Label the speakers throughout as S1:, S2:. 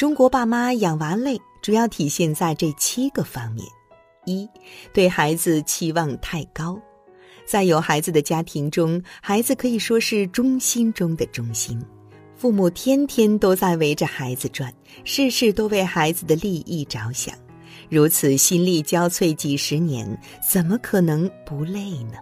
S1: 中国爸妈养娃累，主要体现在这七个方面：一，对孩子期望太高。在有孩子的家庭中，孩子可以说是中心中的中心，父母天天都在围着孩子转，事事都为孩子的利益着想，如此心力交瘁几十年，怎么可能不累呢？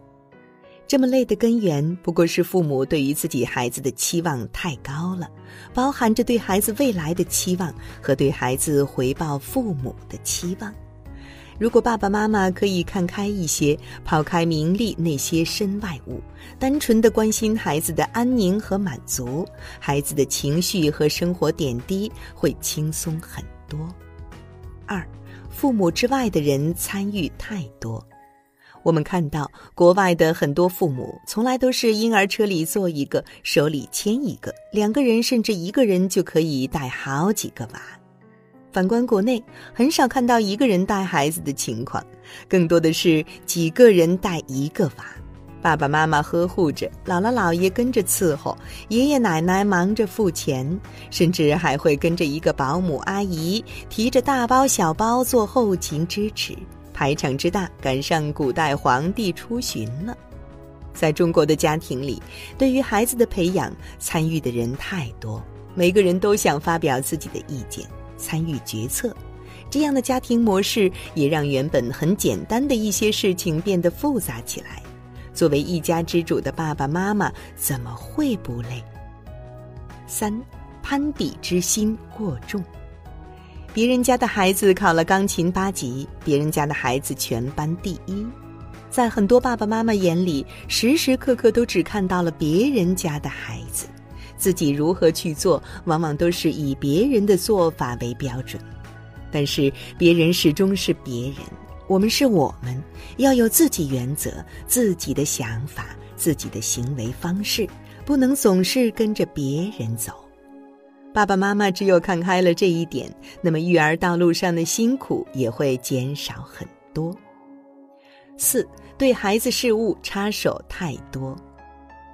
S1: 这么累的根源，不过是父母对于自己孩子的期望太高了，包含着对孩子未来的期望和对孩子回报父母的期望。如果爸爸妈妈可以看开一些，抛开名利那些身外物，单纯的关心孩子的安宁和满足，孩子的情绪和生活点滴会轻松很多。二，父母之外的人参与太多。我们看到国外的很多父母，从来都是婴儿车里坐一个，手里牵一个，两个人甚至一个人就可以带好几个娃。反观国内，很少看到一个人带孩子的情况，更多的是几个人带一个娃，爸爸妈妈呵护着，姥姥姥爷跟着伺候，爷爷奶奶忙着付钱，甚至还会跟着一个保姆阿姨提着大包小包做后勤支持，排场之大，赶上古代皇帝出巡了。在中国的家庭里，对于孩子的培养，参与的人太多，每个人都想发表自己的意见。参与决策，这样的家庭模式也让原本很简单的一些事情变得复杂起来。作为一家之主的爸爸妈妈怎么会不累？三，攀比之心过重。别人家的孩子考了钢琴八级，别人家的孩子全班第一，在很多爸爸妈妈眼里，时时刻刻都只看到了别人家的孩子。自己如何去做，往往都是以别人的做法为标准，但是别人始终是别人，我们是我们，要有自己原则、自己的想法、自己的行为方式，不能总是跟着别人走。爸爸妈妈只有看开了这一点，那么育儿道路上的辛苦也会减少很多。四，对孩子事物插手太多。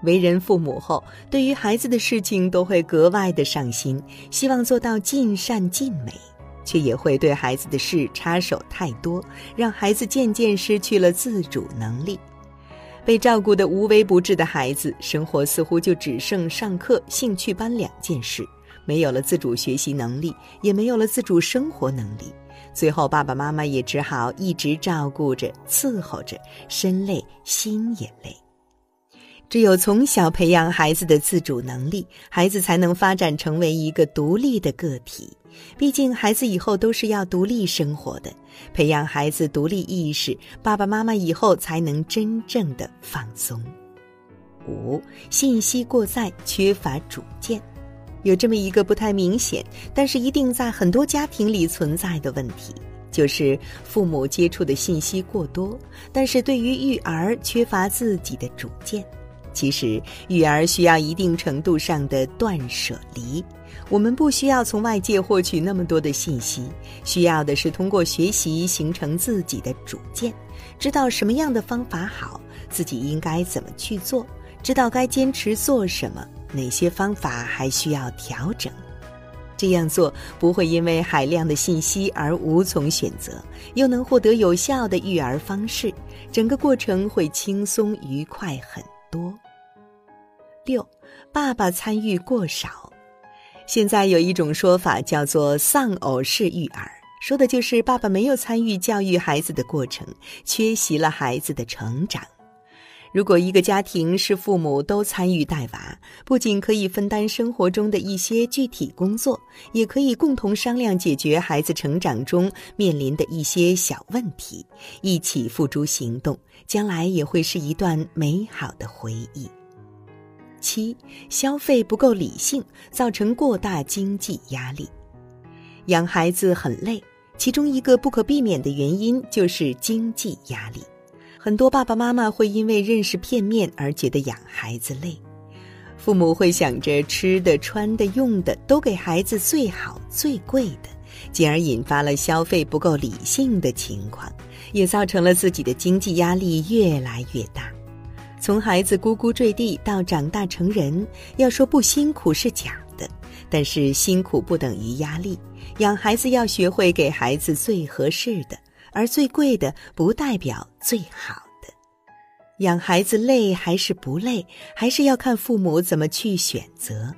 S1: 为人父母后，对于孩子的事情都会格外的上心，希望做到尽善尽美，却也会对孩子的事插手太多，让孩子渐渐失去了自主能力。被照顾的无微不至的孩子，生活似乎就只剩上课、兴趣班两件事，没有了自主学习能力，也没有了自主生活能力。最后，爸爸妈妈也只好一直照顾着、伺候着，身累心也累。只有从小培养孩子的自主能力，孩子才能发展成为一个独立的个体。毕竟，孩子以后都是要独立生活的。培养孩子独立意识，爸爸妈妈以后才能真正的放松。五、信息过载，缺乏主见，有这么一个不太明显，但是一定在很多家庭里存在的问题，就是父母接触的信息过多，但是对于育儿缺乏自己的主见。其实，育儿需要一定程度上的断舍离。我们不需要从外界获取那么多的信息，需要的是通过学习形成自己的主见，知道什么样的方法好，自己应该怎么去做，知道该坚持做什么，哪些方法还需要调整。这样做不会因为海量的信息而无从选择，又能获得有效的育儿方式，整个过程会轻松愉快很多。六，爸爸参与过少。现在有一种说法叫做“丧偶式育儿”，说的就是爸爸没有参与教育孩子的过程，缺席了孩子的成长。如果一个家庭是父母都参与带娃，不仅可以分担生活中的一些具体工作，也可以共同商量解决孩子成长中面临的一些小问题，一起付诸行动，将来也会是一段美好的回忆。七，消费不够理性，造成过大经济压力。养孩子很累，其中一个不可避免的原因就是经济压力。很多爸爸妈妈会因为认识片面而觉得养孩子累，父母会想着吃的、穿的、用的都给孩子最好、最贵的，进而引发了消费不够理性的情况，也造成了自己的经济压力越来越大。从孩子呱呱坠地到长大成人，要说不辛苦是假的，但是辛苦不等于压力。养孩子要学会给孩子最合适的，而最贵的不代表最好的。养孩子累还是不累，还是要看父母怎么去选择。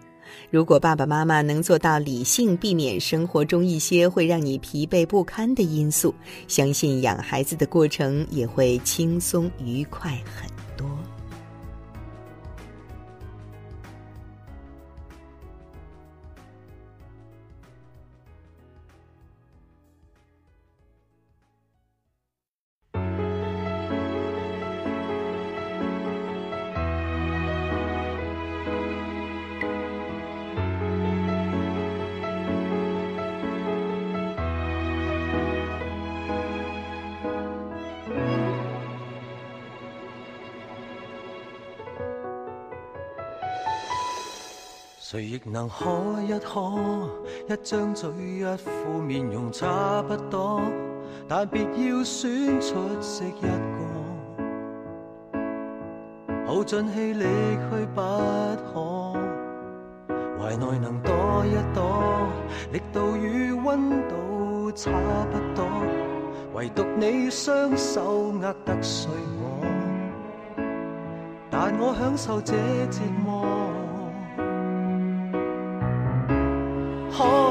S1: 如果爸爸妈妈能做到理性避免生活中一些会让你疲惫不堪的因素，相信养孩子的过程也会轻松愉快很
S2: 谁亦能可一可，一张嘴一副面容差不多，但别要选出色一个，耗尽气力去不可。怀内能躲一躲，力度与温度差不多，唯独你双手握得碎我，但我享受这折磨。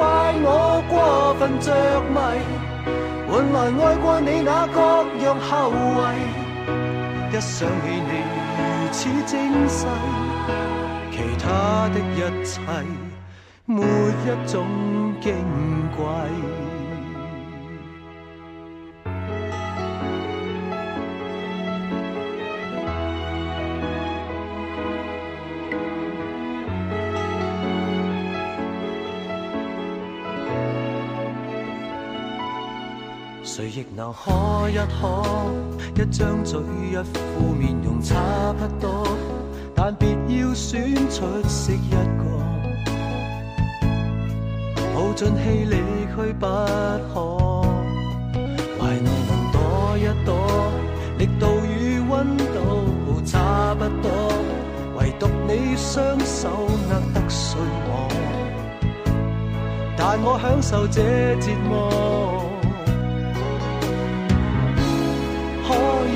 S2: 怪我过分着迷，换来爱过你那各样后遗。一想起你如此精细，其他的一切没一种矜贵。谁亦能可一可，一张嘴一副面容差不多，但别要选出色一个，耗尽气力去不可。怀内能躲一躲，力度与温度差不多，唯独你双手握得碎我，但我享受这折磨。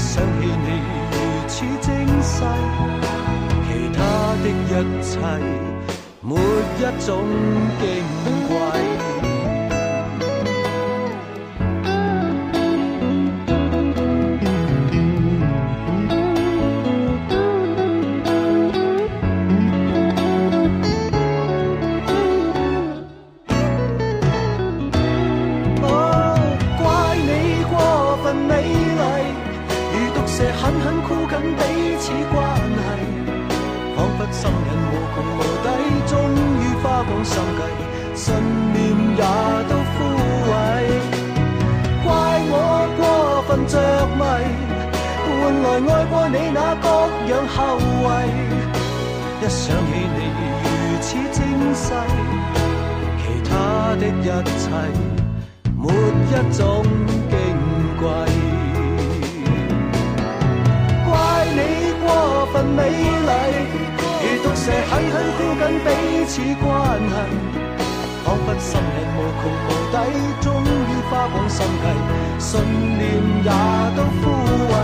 S2: 想起你如此精细，其他的一切没一种矜贵。心计信念也都枯萎怪我过分着迷换来爱过你那各样后遗一想起你如此精细其他的一切没一种彼此关系，仿佛心力无穷无底，终于花光心计，信念也都枯萎。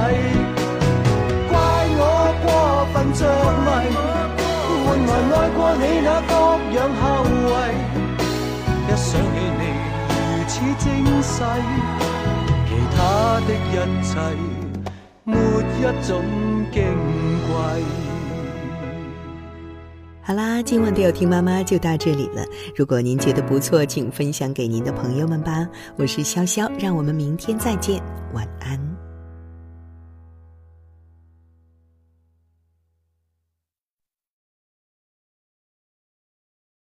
S2: 着迷，换来爱过你那各样后遗。一想起你如此精细，其他的一切没一种矜贵。
S1: 好啦，今晚的有听妈妈就到这里了。如果您觉得不错，请分享给您的朋友们吧。我是潇潇，让我们明天再见，晚安。